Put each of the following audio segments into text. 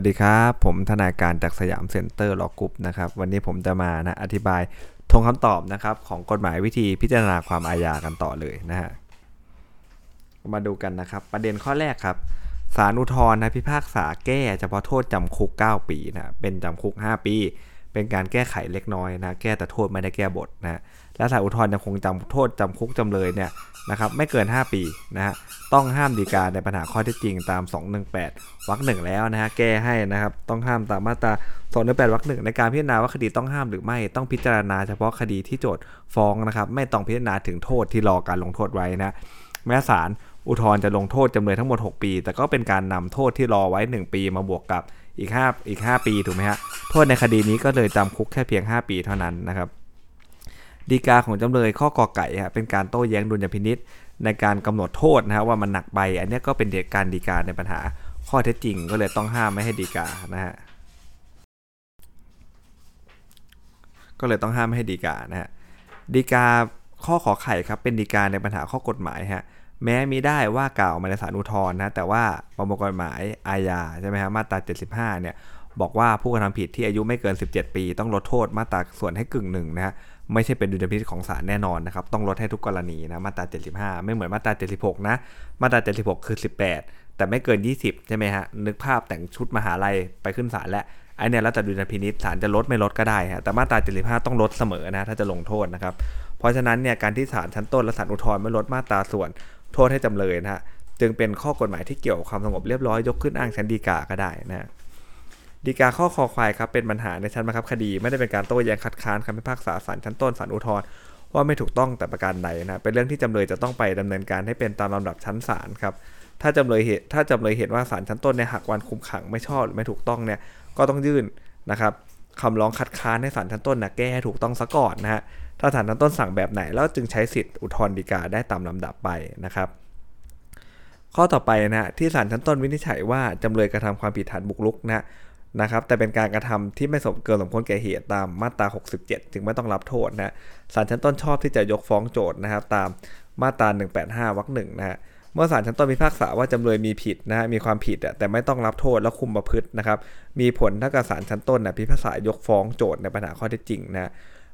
สวัสดีครับ ผมทนายกานต์จากสยามเซ็นเตอร์ลอว์กรุ๊ปนะครับ วันนี้ผมจะมานะอธิบายธงคำตอบนะครับ ของกฎหมายวิธีพิจารณาความอาญากันต่อเลยนะฮะมาดูกันนะครับ ประเด็นข้อแรกครับศาลอุทธรณ์นะพิพากษาแก้เฉพาะโทษจำคุก 9 ปีนะเป็นจำคุก 5 ปี เป็นการแก้ไขเล็กน้อยนะแก้แต่โทษไม่ได้แก้บทนะและศาลอุทธรณ์ยังคงจำโทษจำคุกจำเลยเนี่ยนะครับไม่เกิน 5 ปีนะฮะต้องห้ามดีกาในปัญหาข้อเท็จจริงตาม 218วรรคหนึ่งแล้วนะฮะแก้ให้นะครับต้องห้ามตามมาตรา218วรรคหนึ่งในการพิจารณาว่าคดีต้องห้ามหรือไม่ต้องพิจารณาเฉพาะคดีที่โจทย์ฟ้องนะครับไม่ต้องพิจารณาถึงโทษที่รอการลงโทษไว้นะแม้ศาลอุทธรณ์จะลงโทษจำเลยทั้งหมด 6 ปี แต่ก็เป็นการนำโทษที่รอไว้ 1 ปีมาบวกกับ อีก5อีก 5 ปีถูกไหมฮะโทษในคดีนี้ก็เลยจำคุกแค่เพียง 5 ปีเท่านั้นนะครับดีกาของจำเลยข้อกอไก่ฮะเป็นการโต้แย้งดุลยพินิษในการกำหนดโทษนะฮะว่ามันหนักไป อันนี้ก็เป็นการดีกาในปัญหาข้อเท็จจริงก็เลยต้องห้ามไม่ให้ดีกานะฮะก็เลยต้องห้ามไม่ให้ดีกานะฮะดีกาข้อขอไข่ครับเป็นดีกาในปัญหาข้อกฎหมายฮะ แม้มีได้ว่ากล่าวมาในสารอุทธรณ์นะแต่ว่าประมวลกฎหมายอาญาใช่ไหมฮะมาตรา 75 เนี่ยบอกว่าผู้กระทำผิดที่อายุไม่เกิน 17 ปี ต้องลดโทษมาตราส่วนให้กึ่งหนึ่งนะฮะไม่ใช่เป็นดุลยพินิจของศาลแน่นอนนะครับต้องลดให้ทุกกรณีนะมาตรา 75 ไม่เหมือนมาตรา 76 นะ มาตรา 76 คือ 18 แต่ไม่เกิน 20 ใช่ไหมฮะนึกภาพแต่งชุดมหาลัยไปขึ้นศาลและไอเนี่ยแล้วแต่ดุลยพินิจศาลจะลดไม่ลดก็ได้ฮะแต่มาตรา 75 ต้องลดเสมอนะถ้าจะลงโทษนะครับเพราะฉะนั้นเนี่ยการที่ศาลชั้นต้นและศาลอุทธรณ์ไม่ลดมาตราส่วน โทษให้จำเลยนะฮะจึงเป็นข้อกฎหมายที่เกี่ยวกับความสงบเรียบร้อยยกขึ้นอ้างชั้นดีกาก็ได้นะดีกาข้อคอควายครับเป็นปัญหาในชั้นบังคับคดี ไม่ได้เป็นการโต้แย้งคัดค้านคำพิพากษาศาลชั้นต้นศาลอุทธรณ์ว่าไม่ถูกต้องแต่ประการใดนะเป็นเรื่องที่จำเลยจะต้องไปดำเนินการให้เป็นตามลำดับชั้นศาลครับถ้าจำเลยเหตุถ้าจำเลยเห็นว่าศาลชั้นต้นในหักวันคุมขังไม่ชอบหรือไม่ถูกต้องเนี่ยก็ต้องยื่นนะครับคำร้องคัดค้านให้ศาลชั้นต้นนะแก้ให้ถูกต้องซะก่อนนะฮะ ถ้าศาลชั้นต้นสั่งแบบไหน แล้วจึงใช้สิทธิ์อุทธรณ์ฎีกาได้ตามลำดับไปนะครับ ข้อต่อไปนะที่ศาลชั้นต้นวินิจฉัยว่าจำเลยกระทำความผิดฐานบุกรุกนะนะครับแต่เป็นการกระทำที่ไม่สมเกินสมควรแก่เหตุตามมาตรา 67 จึงไม่ต้องรับโทษนะศาลชั้นต้นชอบที่จะยกฟ้องโจทย์นะครับ ตามมาตรา 185วรรคหนึ่งนะฮะเมื่อศาลชั้นต้นมีพากษาว่าจำเลยมีผิดนะฮะมีความผิดแต่ไม่ต้องรับโทษและคุมประพฤตินะครับ มีผลถ้ากับศาลชั้นต้นนะพิพากษายกฟ้องโจทย์ในปัญหาข้อเท็จจริงนะ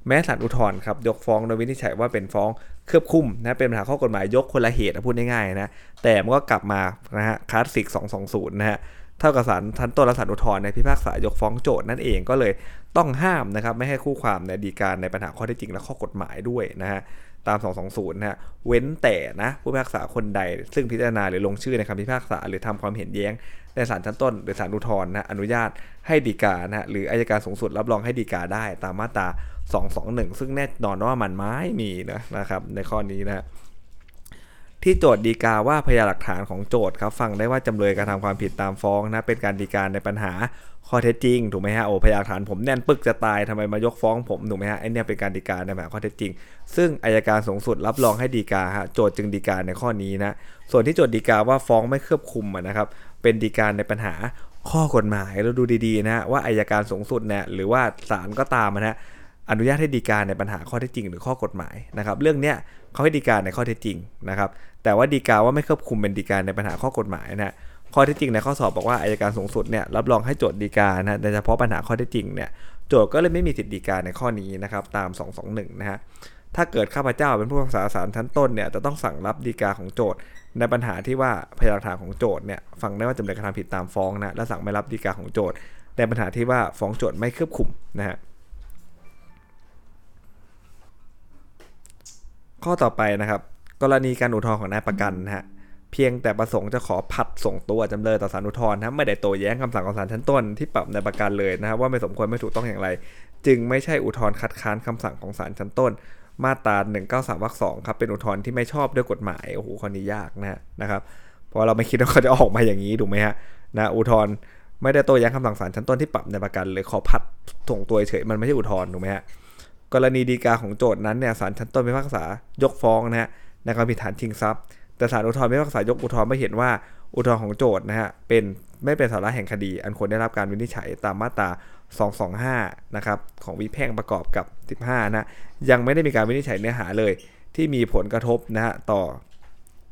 แม้ศาลอุทธรณ์ครับยกฟ้องโดยวินิจฉัยว่าเป็นฟ้องเครือบคุ้มนะเป็นปัญหาข้อกฎหมายยกคนละเหตุพูดง่ายๆนะแต่มันก็กลับมานะฮะคลาสสิก220นะฮะเท่ากับศาลชั้นต้นและศาลอุทธรณ์ในพิพากษายกฟ้องโจทย์นั่นเองก็เลยต้องห้ามนะครับไม่ให้คู่ความในดีการในปัญหาข้อเท็จจริงและข้อกฎหมายด้วยนะฮะ ตาม 220 นะฮะ เว้นแต่นะผู้พิพากษาคนใด ซึ่งพิจารณาหรือลงชื่อในคำพิพากษา หรือทำความเห็นแย้ง ในศาลชั้นต้น หรือศาลอุทธรณ์นะอนุญาตให้ดีกานะหรืออายการสูงสุดรับรองให้ดีกาได้ตามมาตรา 221 ซึ่งแน่นอนว่ามันไม่มีนะนะครับในข้อนี้นะที่โจทย์ดีกาว่าพยานหลักฐานของโจทย์ครับฟังได้ว่าจำเลยกระทำความผิดตามฟ้องนะเป็นการดีกาในปัญหา ข้อเท็จจริงถูกไหมฮะโอ้พยานฐานผมแน่นปึกจะตายทำไมมายกฟ้องผมถูกไหมฮะไอเนี่ยเป็นการดีการในปัญหาข้อเท็จจริง ซึ่งอายการสูงสุดรับรองให้ดีกาฮะโจทย์จึงดีการในข้อนี้นะส่วนที่โจทย์ดีกาว่าฟ้องไม่เครือบคุมนะครับเป็นดีการในปัญหาข้อกฎหมายเราดูดีๆนะว่าอายการสูงสุดเนี่ยหรือว่าศาลก็ตามนะฮะอนุญาตให้ดีการในปัญหาข้อเท็จจริงหรือข้อกฎหมายนะครับเรื่องเนี้ยเขาให้ดีการในข้อเท็จจริงนะครับแต่ว่าดีกาว่าไม่ควบคุมเป็นดีการในปัญหาข้อกฎหมายนะ ข้อท็จจริงในข้อสอบบอกว่าอายการสูงสุดเนี่ยรับรองให้โจทย์ดีกานะโดยเฉพาะปัญหาข้อท็จจริงเนี่ยโจทย์ก็เลยไม่มีสิทธิดีกาในข้อนี้นะครับตาม 221 นะฮะถ้าเกิดข้าพเจ้าเป็นผู้พิพากษาศาลชั้นต้นเนี่ยจะต้องสั่งรับดีกาของโจทย์ ในปัญหาที่ว่าพยานหลักฐานของโจทย์เนี่ยฟังได้ว่าจำเลยกระทำผิดตามฟ้องนะและสั่งไม่รับดีกาของโจทย์ ในปัญหาที่ว่าฟ้องโจทย์ไม่ควบคุมนะฮะข้อต่อไปนะครับ กรณีการอุทธรณ์ของนายประกันนะฮะ พียงแต่ประสงค์จะขอผัดส่งตัวจำเลยต่อศาลอุทธรณ์นะไม่ได้โต้แย้งคำสั่งของศาลชั้นต้นที่ปรับในประกันเลยนะครับว่าไม่สมควรไม่ถูกต้องอย่างไร จึงไม่ใช่อุทธรณ์คัดค้านคำสั่งของศาลชั้นต้น มาตรา193วรรคสองครับเป็นอุทธรณ์ที่ไม่ชอบด้วยกฎหมายโอ้โหข้อนี้ยากนะนะครับเพราะเราไม่คิดว่าเขาจะออกมาอย่างนี้ถูกไหมฮะนะอุทธรณ์ไม่ได้โต้แย้งคำสั่งศาลชั้นต้นที่ปรับในประกันเลยขอผัดส่งตัวเฉยมันไม่ใช่อุทธรณ์ถูกไหมฮะกรณีดีกาของโจทย์นั้นเนี่ยศาลชั้นต้นพิพากษายกฟ้องนะฮะในความผิดฐานชิงทรัพย์ แต่ศาลอุทธรณ์พิพากษายกอุทธรณ์ไม่เห็นว่าอุทธรณ์ของโจทย์นะฮะเป็นไม่เป็นสาระแห่งคดี อันควรได้รับการวินิจฉัยตามมาตรา 225 นะครับของวิแพ่งประกอบกับ 15 นะยังไม่ได้มีการวินิจฉัยเนื้อหาเลย ที่มีผลกระทบนะฮะต่อ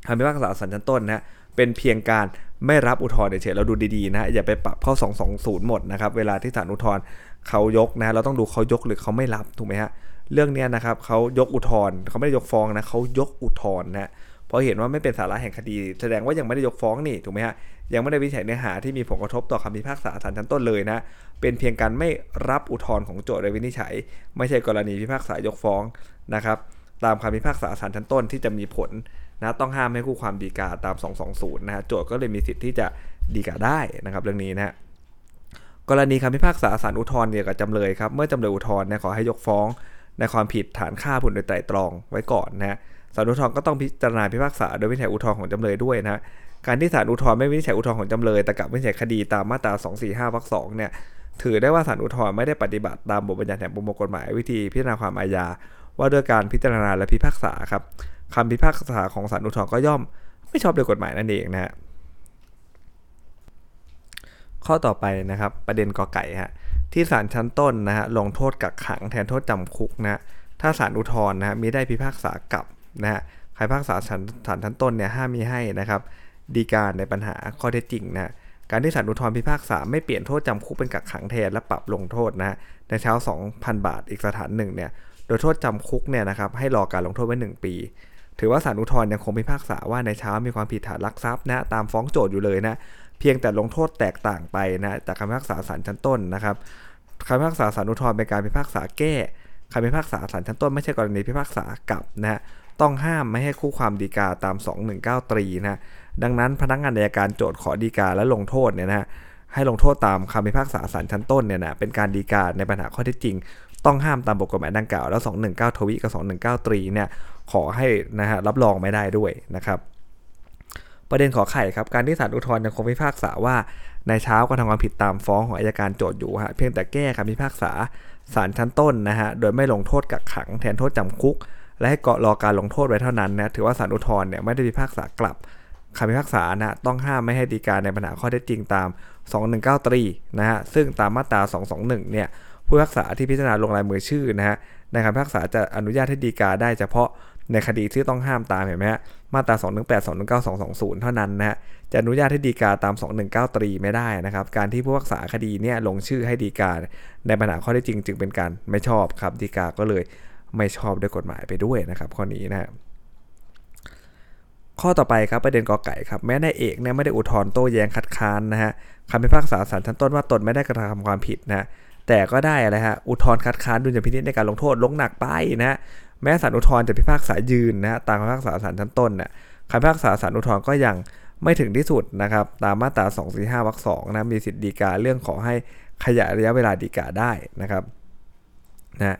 คำพิพากษาศาลชั้นต้นนะเป็นเพียงการไม่รับอุทธรณ์เฉยๆเราดูดีๆนะอย่าไปปรับเข้า220 หมดนะครับเวลาที่ศาลอุทธรณ์เขายกนะเราต้องดูเขายกหรือเขาไม่รับถูกไหมฮะเรื่องนี้นะครับเขายกอุทธรณ์เขาไม่ได้ยกฟ้องนะเขายกอุทธรณ์นะ ราะเห็นว่าไม่เป็นสาระแห่งคดี แสดงว่ายังไม่ได้ยกฟ้องนี่ถูกไหมฮะยังไม่ได้วิจัยเนื้อหาที่มีผลกระทบต่อคำพิพากษาศาลชั้นต้นเลยนะเป็นเพียงการไม่รับอุทธรณ์ของโจทย์โดยวินิจฉัย ไม่ใช่กรณีพิพากษายกฟ้องนะครับตามคำพิพากษาศาลชั้นต้นที่จะมีผลนะต้องห้ามให้คู่ความดีกาตาม 220 นะฮะโจทย์ก็เลยมีสิทธิ์ที่จะดีกาได้นะครับเรื่องนี้นะกรณีคำพิพากษาศาลอุทธรณ์เนี่ยกับจำเลยครับเมื่อจำเลยอุทธรณ์เนี่ยขอให้ยกฟ้องในความผิดฐานฆ่าผู้อื่นโดยไตร่ตรองไว้ก่อนนะฮะ ศาลอุทธรณ์ก็ต้องพิจารณาพิพากษาโดยวินิจฉัยอุทธรณ์ของจำเลยด้วยนะการที่ศาลอุทธรณ์ไม่วินิจฉัยอุทธรณ์ของจำเลยแต่กลับวินิจฉัยคดีตามมาตรา 245วรรคสองเนี่ยถือได้ว่าศาลอุทธรณ์ไม่ได้ปฏิบัติตามบทบัญญัติแห่งประมวลกฎหมายวิธีพิจารณาความอาญาว่าด้วยการพิจารณาและพิพากษาครับคำพิพากษาของศาลอุทธรณ์ก็ย่อมไม่ชอบโดยกฎหมายนั่นเองนะฮะข้อต่อไปนะครับประเด็นกอไก่ฮะที่ศาลชั้นต้นนะฮะลงโทษกักขังแทนโทษจำคุกนะถ้าศาลอุทธรณ์นะฮะมีได้พิพากษากลับ นะฮะใครพิพากษาศาลศาลชั้นต้นเนี่ยห้ามมีให้นะครับดีการในปัญหาข้อเท็จจริงนะการที่ศาลอุทธรณ์พิพากษาไม่เปลี่ยนโทษจำคุกเป็นกักขังแทนและปรับลงโทษนะในเช้า 2,000 บาทอีกสถานหนึ่งเนี่ยโดยโทษจำคุกเนี่ยนะครับให้รอการลงโทษไว้ 1 ปี ถือว่าศาลอุทธรณ์ยังคงพิพากษาว่าในเช้ามีความผิดฐานลักทรัพย์นะตามฟ้องโจทย์อยู่เลยนะเพียงแต่ลงโทษแตกต่างไปนะจากคำพิพากษาศาลชั้นต้นนะครับคำพิพากษาศาลอุทธรณ์เป็นการพิพากษาแก้คำพิพากษาศาลชั้นต้นไม่ใช่กรณีพิพากษากลับนะฮะ ต้องห้ามไม่ให้คู่ความดีกาตาม 219 ตรีนะดังนั้นพนักงานอัยการโจทย์ขอดีกาและลงโทษเนี่ยนะให้ลงโทษตามคำพิพากษาศาลชั้นต้นเนี่ยนะเป็นการดีกาในปัญหาข้อเท็จจริง ต้องห้ามตามบทกฎหมายดังกล่าวแล้ว 219 ทวีกับ 219 ตรีเนี่ยขอให้นะฮะรับรองไม่ได้ด้วยนะครับประเด็นขอไข่ครับการที่ศาลอุทธรณ์ยังคงพิพากษาว่าในเช้าก็ทำความผิดตามฟ้องของอายการโจทย์อยู่ฮะเพียงแต่แก้คำพิพากษาศาลชั้นต้นนะฮะโดยไม่ลงโทษกักขังแทนโทษจำคุก และให้เกาะรอการลงโทษไว้เท่านั้นนะถือว่าศาลอุทธรณ์เนี่ยไม่ได้พิพากษากลับคำพิพากษานะต้องห้ามไม่ให้ดีการในปัญหาข้อเท็จจริงตาม 219ตรีนะฮะซึ่งตามมาตรา 221 เนี่ยผู้พิพากษาที่พิจารณาลงลายมือชื่อนะฮะในคำพิพากษาจะอนุญาตให้ดีกาได้เฉพาะในคดีที่ต้องห้ามตามเห็นไหมฮะมาตรา 218 219 220 เท่านั้นนะฮะจะอนุญาตให้ดีกาตาม 219 ตรีไม่ได้นะครับการที่ผู้พิพากษาคดีเนี่ยลงชื่อให้ดีกาในปัญหาข้อเท็จจริงจึงเป็นการไม่ชอบครับดีกาก็เลย ไม่ชอบด้วยกฎหมายไปด้วยนะครับ ข้อนี้นะข้อต่อไปครับประเด็นกอไก่ครับแม้นายเอกเนี่ยไม่ได้อุทธรณ์โต้แย้งคัดค้านนะฮะคำพิพากษาศาลชั้นต้นว่าตนไม่ได้กระทำความผิดนะแต่ก็ได้อะไรฮะอุทธรณ์คัดค้านดุลยพินิจในการลงโทษลงหนักไปนะแม้ศาลอุทธรณ์จะพิพากษายืนนะฮะตามคำพิพากษาศาลชั้นต้นนะคำพิพากษาศาลอุทธรณ์ก็ยังไม่ถึงที่สุดนะครับตามมาตรา 245วรรคสองนะมีสิทธิดีกาเรื่องขอให้ขยายระยะเวลาดีกาได้นะครับนะ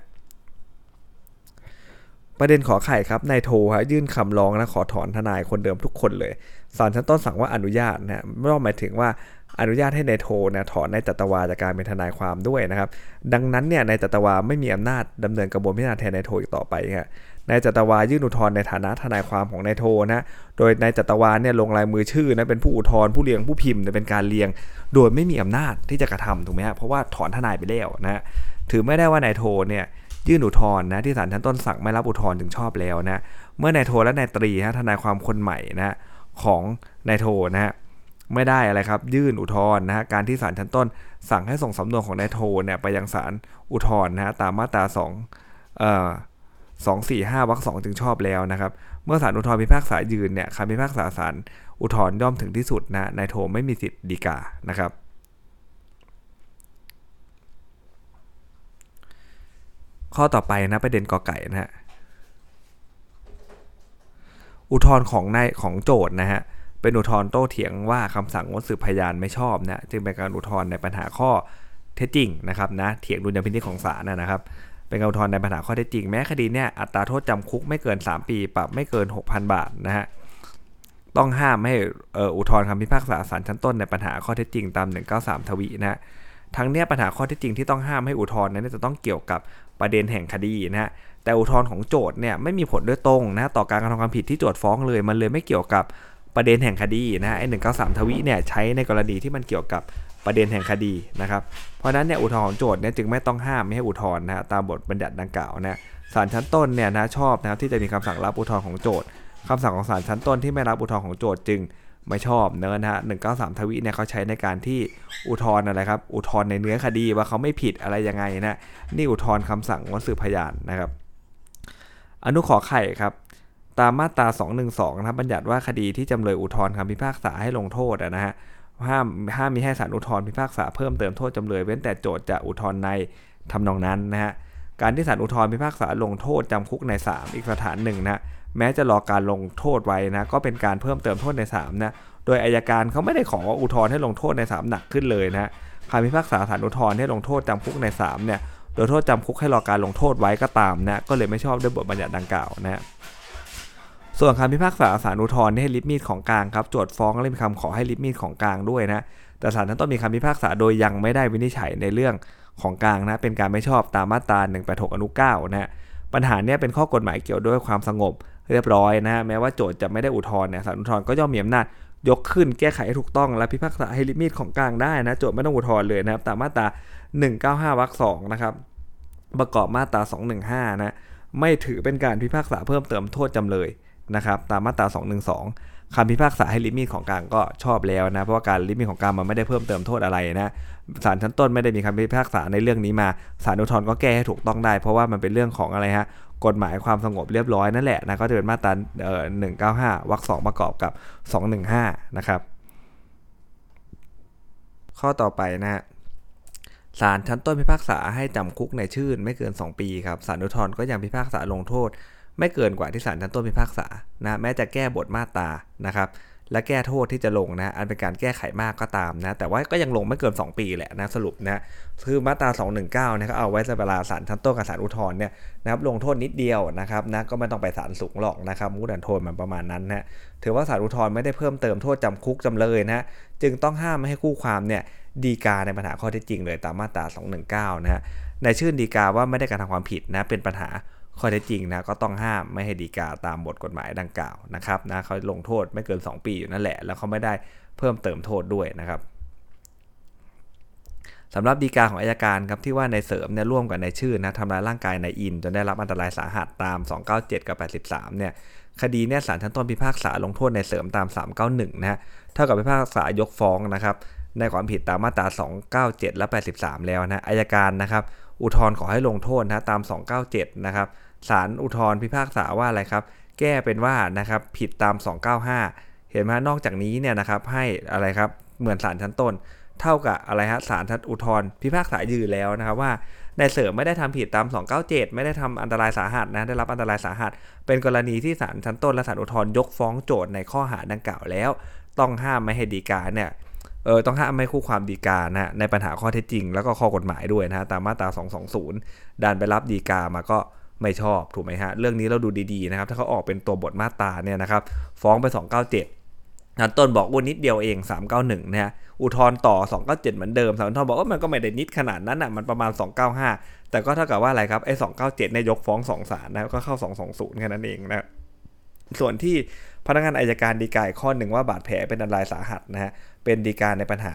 ประเด็นขอไข่ครับนายโทฮะยื่นคำร้องและขอถอนทนายคนเดิมทุกคนเลยศาลชั้นต้นสั่งว่าอนุญาตนะไม่ต้องหมายถึงว่าอนุญาตให้นายโทนะถอนนายจัตวาจากการเป็นทนายความด้วยนะครับ ดังนั้นเนี่ยนายจัตวาไม่มีอำนาจดำเนินกระบวนพิจารณาแทนนายโทอีกต่อไปครับนายจัตวายื่นอุทธรณ์ในฐานะทนายความของนายโทนะ โดยนายจัตวาเนี่ยลงลายมือชื่อนะเป็นผู้อุทธรณ์ผู้เลี้ยงผู้พิมพ์เป็นการเลี้ยง โดยไม่มีอำนาจที่จะกระทำถูกไหมฮะเพราะว่าถอนทนายไปแล้วนะถือไม่ได้ว่านายโทเนี่ย ยื่นอุทธรณ์นะที่ศาลชั้นต้นสั่งไม่รับอุทธรณ์ถึงชอบแล้วนะเมื่อนายโทและนายตรีฮะทนายความคนใหม่นะของนายโทนะฮะไม่ได้อะไรครับ ยื่นอุทธรณ์นะฮะการที่ศาลชั้นต้น สั่งให้ส่งสำนวนของนายโทเนี่ยไปยังศาลอุทธรณ์นะฮะตามมาตรา2เอ่อสองสี่ห้าวรรคสองจึงชอบแล้วนะครับ เมื่อศาลอุทธรณ์พิพากษายืนเนี่ยคำพิพากษาศาลอุทธรณ์ย่อมถึงที่สุดนะนายโทไม่มีสิทธิ์ดีกานะครับ ข้อต่อไปนะประเด็นกอไก่นะฮะอุทธรณ์ของนายของโจทย์นะฮะเป็นอุทธรณ์โต้เถียงว่าคำสั่งงดสืบพยานไม่ชอบนะจึงเป็นการอุทธรณ์ในปัญหาข้อเท็จจริงนะครับนะเถียงดุลยพินิจของศาลนะครับ เป็นการอุทธรณ์ในปัญหาข้อเท็จจริงแม้คดีเนี่ยอัตราโทษจำคุกไม่เกิน 3 ปี ปรับไม่เกิน 6,000 บาทนะฮะต้องห้ามไม่ให้อุทธรณ์คำพิพากษาศาลชั้นต้นในปัญหาข้อเท็จจริงตาม 193 ทวีนะ ทั้งเนี้ยปัญหาข้อเท็จจริงที่ต้องห้ามให้อุทธรณ์นั้นจะต้องเกี่ยวกับประเด็นแห่งคดีนะฮะแต่อุทธรณ์ของโจทย์เนี่ยไม่มีผลโดยตรงนะต่อการกระทำความผิดที่โจทย์ฟ้องเลยมันเลยไม่เกี่ยวกับประเด็นแห่งคดีนะไอ้หนึ่งเก้าสามทวีเนี่ยใช้ในกรณีที่มันเกี่ยวกับประเด็นแห่งคดีนะครับ เพราะนั้นเนี่ยอุทธรณ์ของโจทย์เนี่ยจึงไม่ต้องห้ามไม่ให้อุทธรณ์นะตามบทบัญญัติดังกล่าวนะศาลชั้นต้นเนี่ยนะชอบนะครับที่จะมีคำสั่งรับอุทธรณ์ของโจทย์คำสั่งของศาลชั้นต้นที่ไม่รับอุทธรณ์ของโจทย์จึง ไม่ชอบเนอะนะฮะหนึ่งเก้าสามทวีเนี่ยเขาใช้ในการที่อุทธรณ์อะไรครับ อุทธรณ์ในเนื้อคดีว่าเขาไม่ผิดอะไรยังไงนะนี่อุทธรณ์คำสั่งว่าสืบพยานนะครับ อนุขอไข่ครับ ตามมาตรา 212 นะครับบัญญัติว่าคดีที่จำเลยอุทธรณ์คำพิพากษาให้ลงโทษนะฮะห้ามห้ามมีให้ศาลอุทธรณ์พิพากษาเพิ่มเติมโทษจำเลยเว้นแต่โจทย์จะอุทธรณ์ในทำนองนั้นนะฮะการที่ศาลอุทธรณ์พิพากษาลงโทษจำคุกใน 3 อีกสถานหนึ่งนะ แม้จะรอการลงโทษไว้นะ ก็เป็นการเพิ่มเติมโทษใน3นะ โดยอายการเขาไม่ได้ขออุทธรณ์ให้ลงโทษใน 3 หนักขึ้นเลยนะคำพิพากษาศาลอุทธรณ์ให้ลงโทษจำคุกใน3เนี่ย โดยโทษจำคุกให้รอการลงโทษไว้ก็ตามนะ ก็เลยไม่ชอบด้วยบทบัญญัติดังกล่าวนะส่วนคำพิพากษาศาลอุทธรณ์ให้ลิบมีดของกลางครับ โจทย์ฟ้องและมีคำขอให้ลิบมีดของกลางด้วยนะ แต่ศาลนั้นต้องมีคำพิพากษาโดยยังไม่ได้วินิจฉัยในเรื่องของกลางนะ เป็นการไม่ชอบตามมาตรา186อนุ9นะปัญหาเนี้ยเป็นข้อกฎหมายเกี่ยวด้วยความสงบ เรียบร้อยนะฮะแม้ว่าโจทย์จะไม่ได้อุทธรณ์เนี่ยศาลอุทธรณ์ก็ย่อมมีอำนาจยกขึ้นแก้ไขให้ถูกต้องและพิพากษาให้ลิมิตของกลางได้นะโจทย์ไม่ต้องอุทธรณ์เลยนะครับตามมาตรา 195วรรค2นะครับประกอบมาตรา 215นะไม่ถือเป็นการพิพากษาเพิ่มเติมโทษจำเลยนะครับตามมาตรา 212คำพิพากษาให้ลิมิตของกลางก็ชอบแล้วนะเพราะว่าการลิมิตของกลางมันไม่ได้เพิ่มเติมโทษอะไรนะศาลชั้นต้นไม่ได้มีคำพิพากษาในเรื่องนี้มาศาลอุทธรณ์ก็แก้ให้ถูกต้องได้ เพราะว่ามันเป็นเรื่องของอะไรฮะ กฎหมายความสงบเรียบร้อยนั่นแหละนะก็จะเป็นมาตราเอ่อ195วรรค2ประกอบกับ 215 นะครับ ข้อต่อไปนะฮะศาลชั้นต้นพิพากษาให้จำคุกในชื่นไม่เกิน 2 ปีครับศาลอุทธรณ์ก็ยังพิพากษาลงโทษ ไม่เกินกว่าที่ศาลชั้นต้นพิพากษานะแม้จะแก้บทมาตรานะครับ และแก้โทษที่จะลงนะอันเป็นการแก้ไขมากก็ตามนะแต่ว่าก็ยังลงไม่เกิน 2 ปีแหละนะสรุปนะคือมาตรา 219เนี่ยก็เอาไว้เวลาศาลชั้นต้นกับศาลอุทธรณ์เนี่ยนะครับลงโทษนิดเดียวนะครับนะก็ไม่ต้องไปศาลสูงหรอกนะครับมุดันโทษมันประมาณนั้นนะถือว่าศาลอุทธรณ์ไม่ได้เพิ่มเติมโทษจำคุกจำเลยนะจึงต้องห้ามไม่ให้คู่ความเนี่ยดีกาในปัญหาข้อเท็จจริงเลยตามมาตรา 219นะฮะในชื่นดีกาว่าไม่ได้การทำความผิดนะเป็นปัญหา ข้อเท็จจริงนะก็ต้องห้ามไม่ให้ดีกาตามบทกฎหมายดังกล่าวนะครับนะเขาลงโทษไม่เกิน 2 ปีอยู่นั่นแหละ แล้วเขาไม่ได้เพิ่มเติมโทษด้วยนะครับสำหรับดีกาของอายการครับที่ว่าในเสริมเนี่ยร่วมกับในชื่อนะทำร้ายร่างกายในอินจนได้รับอันตรายสาหัสตาม 297 กับ 83 เนี่ยคดีเนี่ยศาลชั้นต้นพิพากษาลงโทษในเสริมตาม 391 นะฮะเท่ากับพิพากษายกฟ้องนะครับในความผิดตามมาตรา 297 และ 83 แล้วนะอายการนะครับอุทธรณ์ขอให้ลงโทษนะตาม 297 นะครับ ศาลอุทธรพิพากษาว่าอะไรครับ แก้เป็นว่านะครับผิดตาม 295 เห็นไหมนอกจากนี้เนี่ยนะครับให้อะไรครับเหมือนศาลชั้นต้น เท่ากับอะไรฮะศาลทัดอุทธรพิพากษายืนแล้วนะครับว่าในเสริมไม่ได้ทำผิดตาม 297 ไม่ได้ทำอันตรายสาหัสนะได้รับอันตรายสาหัส เป็นกรณีที่ศาลชั้นต้นและศาลอุทธรยกฟ้องโจทย์ในข้อหาดังกล่าวแล้ว ต้องห้ามไม่ให้ดีกาเนี่ยเออต้องห้ามไม่คู่ความดีกานะในปัญหาข้อเท็จจริง แล้วก็ข้อกฎหมายด้วยนะตามมาตรา 220 ดันไปรับดีกามาก็ ไม่ชอบถูกไหมฮะเรื่องนี้เราดูดีๆนะครับถ้าเขาออกเป็นตัวบทมาตาเนี่ยนะครับฟ้องไป 297นันต้นบอกว่านิดเดียวเอง 391 นะฮะ อุทธรณ์ต่อ 297 เหมือนเดิมสารอุทธรณ์บอกว่ามันก็ไม่ได้นิดขนาดนั้นอะ มันประมาณ 295 แต่ก็เท่ากับว่าอะไรครับ ไอ้ 297เนี่ยยกฟ้อง2ศาลนะก็เข้า 220แค่นั้นเองนะ ส่วนที่พนักงานอายการดีกาข้อหนึ่งว่าบาดแผลเป็นอันตรายสาหัสนะฮะ เป็นดีกาในปัญหา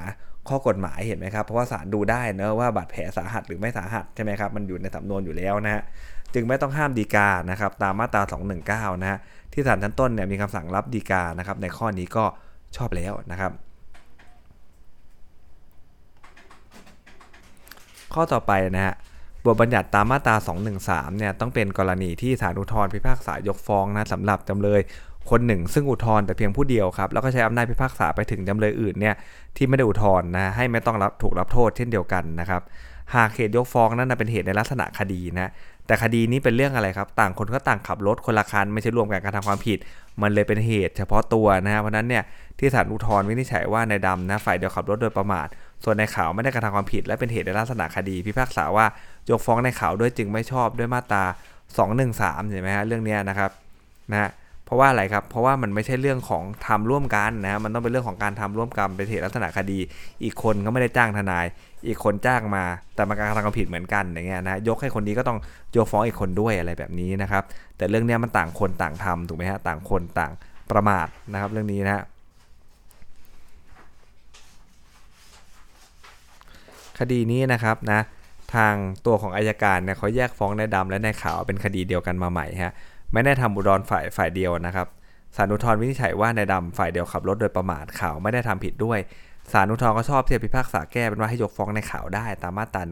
ข้อกฎหมายเห็นไหมครับ เพราะว่าศาลดูได้นะว่าบาดแผลสาหัสหรือไม่สาหัสใช่ไหมครับ มันอยู่ในสำนวนอยู่แล้วนะฮะ จึงไม่ต้องห้ามดีกานะครับตามมาตรา 219 นะฮะที่ศาลชั้นต้นเนี่ยมีคำสั่งรับดีกานะครับในข้อนี้ก็ชอบแล้วนะครับ ข้อต่อไปนะฮะบทบัญญัติตามมาตรา 213 เนี่ยต้องเป็นกรณีที่ศาลอุทธรณ์พิพากษายกฟ้องนะสำหรับจำเลยคนหนึ่ง ซึ่งอุทธรณ์แต่เพียงผู้เดียวครับแล้วก็ใช้อำนาจพิพากษาไปถึงจำเลยอื่นเนี่ยที่ไม่ได้อุทธรณ์นะให้ไม่ต้องรับถูกรับโทษเช่นเดียวกันนะครับหากเหตุยกฟ้องนั้นเป็นเหตุในลักษณะคดีนะแต่คดีนี้เป็นเรื่องอะไรครับ ต่างคนก็ต่างขับรถคนละคันไม่ใช่รวมกันการทำความผิด มันเลยเป็นเหตุเฉพาะตัวนะฮะเพราะนั้นเนี่ยที่ศาลอุทธรณ์วินิจฉัยว่านายดำนะฝ่ายเดียวขับรถโดยประมาท ส่วนในขาวไม่ได้กระทำความผิด และเป็นเหตุในลักษณะคดีพิพากษาว่ายกฟ้องในขาวด้วยจึงไม่ชอบด้วยมาตรา 213เห็นไหมฮะเรื่องนี้นะครับนะ เพราะว่าอะไรครับ เพราะว่ามันไม่ใช่เรื่องของทำร่วมกันนะ มันต้องเป็นเรื่องของการทำร่วมกันเป็นเหตุลักษณะคดี อีกคนก็ไม่ได้จ้างทนาย อีกคนจ้างมา แต่มาการกระทำความผิดเหมือนกันอย่างเงี้ยนะ ยกให้คนนี้ก็ต้องยกฟ้องอีกคนด้วยอะไรแบบนี้นะครับ แต่เรื่องนี้มันต่างคนต่างทำถูกไหมฮะ ต่างคนต่างประมาทนะครับเรื่องนี้นะคดีนี้นะครับนะทางตัวของอายการเนี่ยเขาแยกฟ้องในดำและในขาวเป็นคดีเดียวกันมาใหม่ฮะ ไม่ได้ทำอุดรฝ่ายฝ่ายเดียวนะครับศาลอุทธรณ์วินิจฉัยว่านายดำฝ่ายเดียวขับรถโดยประมาทข่าวไม่ได้ทำผิดด้วยศาลอุทธรณ์ก็ชอบที่จะพิพากษาแก้เป็นว่าให้ยกฟ้องในข่าวได้ตามมาตรา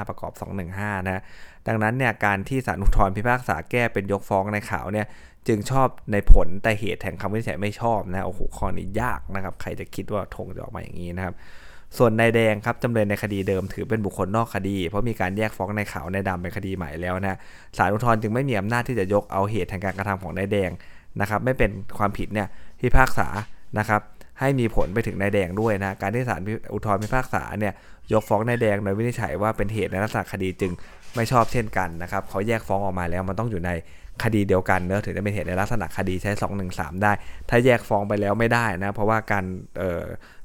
185 ประกอบ 215 นะดังนั้นเนี่ยการที่ศาลอุทธรณ์พิพากษาแก้เป็นยกฟ้องในข่าวเนี่ยจึงชอบในผลแต่เหตุแห่งคำวินิจฉัยไม่ชอบนะโอ้โหข้อนี้ยากนะครับ ใครจะคิดว่าธงจะออกมาอย่างนี้นะครับ ส่วนนายแดงครับจำเลยในคดีเดิมถือเป็นบุคคลนอกคดี เพราะมีการแยกฟ้องในขาว นายดำเป็นคดีใหม่แล้วนะศาลอุทธรณ์จึงไม่มีอำนาจที่จะยกเอาเหตุแห่งการกระทำของนายแดงนะครับไม่เป็นความผิดเนี่ยพิพากษานะครับให้มีผลไปถึงนายแดงด้วยนะการที่ศาลอุทธรณ์พิพากษาเนี่ยยกฟ้องนายแดงโดยวินิจฉัยว่าเป็นเหตุในลักษณะคดีจึงไม่ชอบเช่นกันนะครับเขาแยกฟ้องออกมาแล้วมันต้องอยู่ใน คดีเดียวกันเนอะถึงจะเป็นเหตุในลักษณะคดีใช้ 2 1 3 ได้ ถ้าแยกฟ้องไปแล้วไม่ได้นะ เพราะว่าการ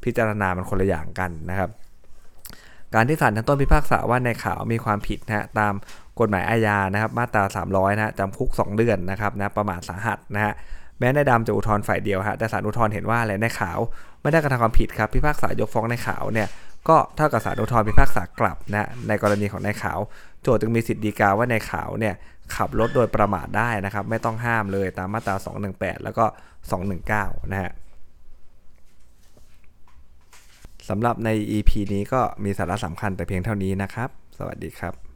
พิจารณามันคนละอย่างกันนะครับ การที่ศาลชั้นต้นพิพากษาว่าในข่าวมีความผิดนะตามกฎหมายอาญานะครับ มาตรา 300 นะจำคุก 2 เดือนนะครับนะประมาทสาหัสนะฮะแม้ในดำจะอุทธรณ์ฝ่ายเดียวฮะแต่ศาลอุทธรณ์เห็นว่าอะไรในข่าว ไม่ได้กระทำความผิดครับพิพากษายกฟ้องในข่าวเนี่ยก็เท่ากับศาลอุทธรณ์พิพากษากลับนะในกรณีของในข่าว โจทย์จึงมีสิทธิดีกาว่าในข่าวเนี่ย ขับรถโดยประมาทได้นะครับ ไม่ต้องห้ามเลยตามมาตรา 218 แล้วก็ 219 นะฮะสำหรับใน EP นี้ก็มีสาระสำคัญแต่เพียงเท่านี้นะครับ สวัสดีครับ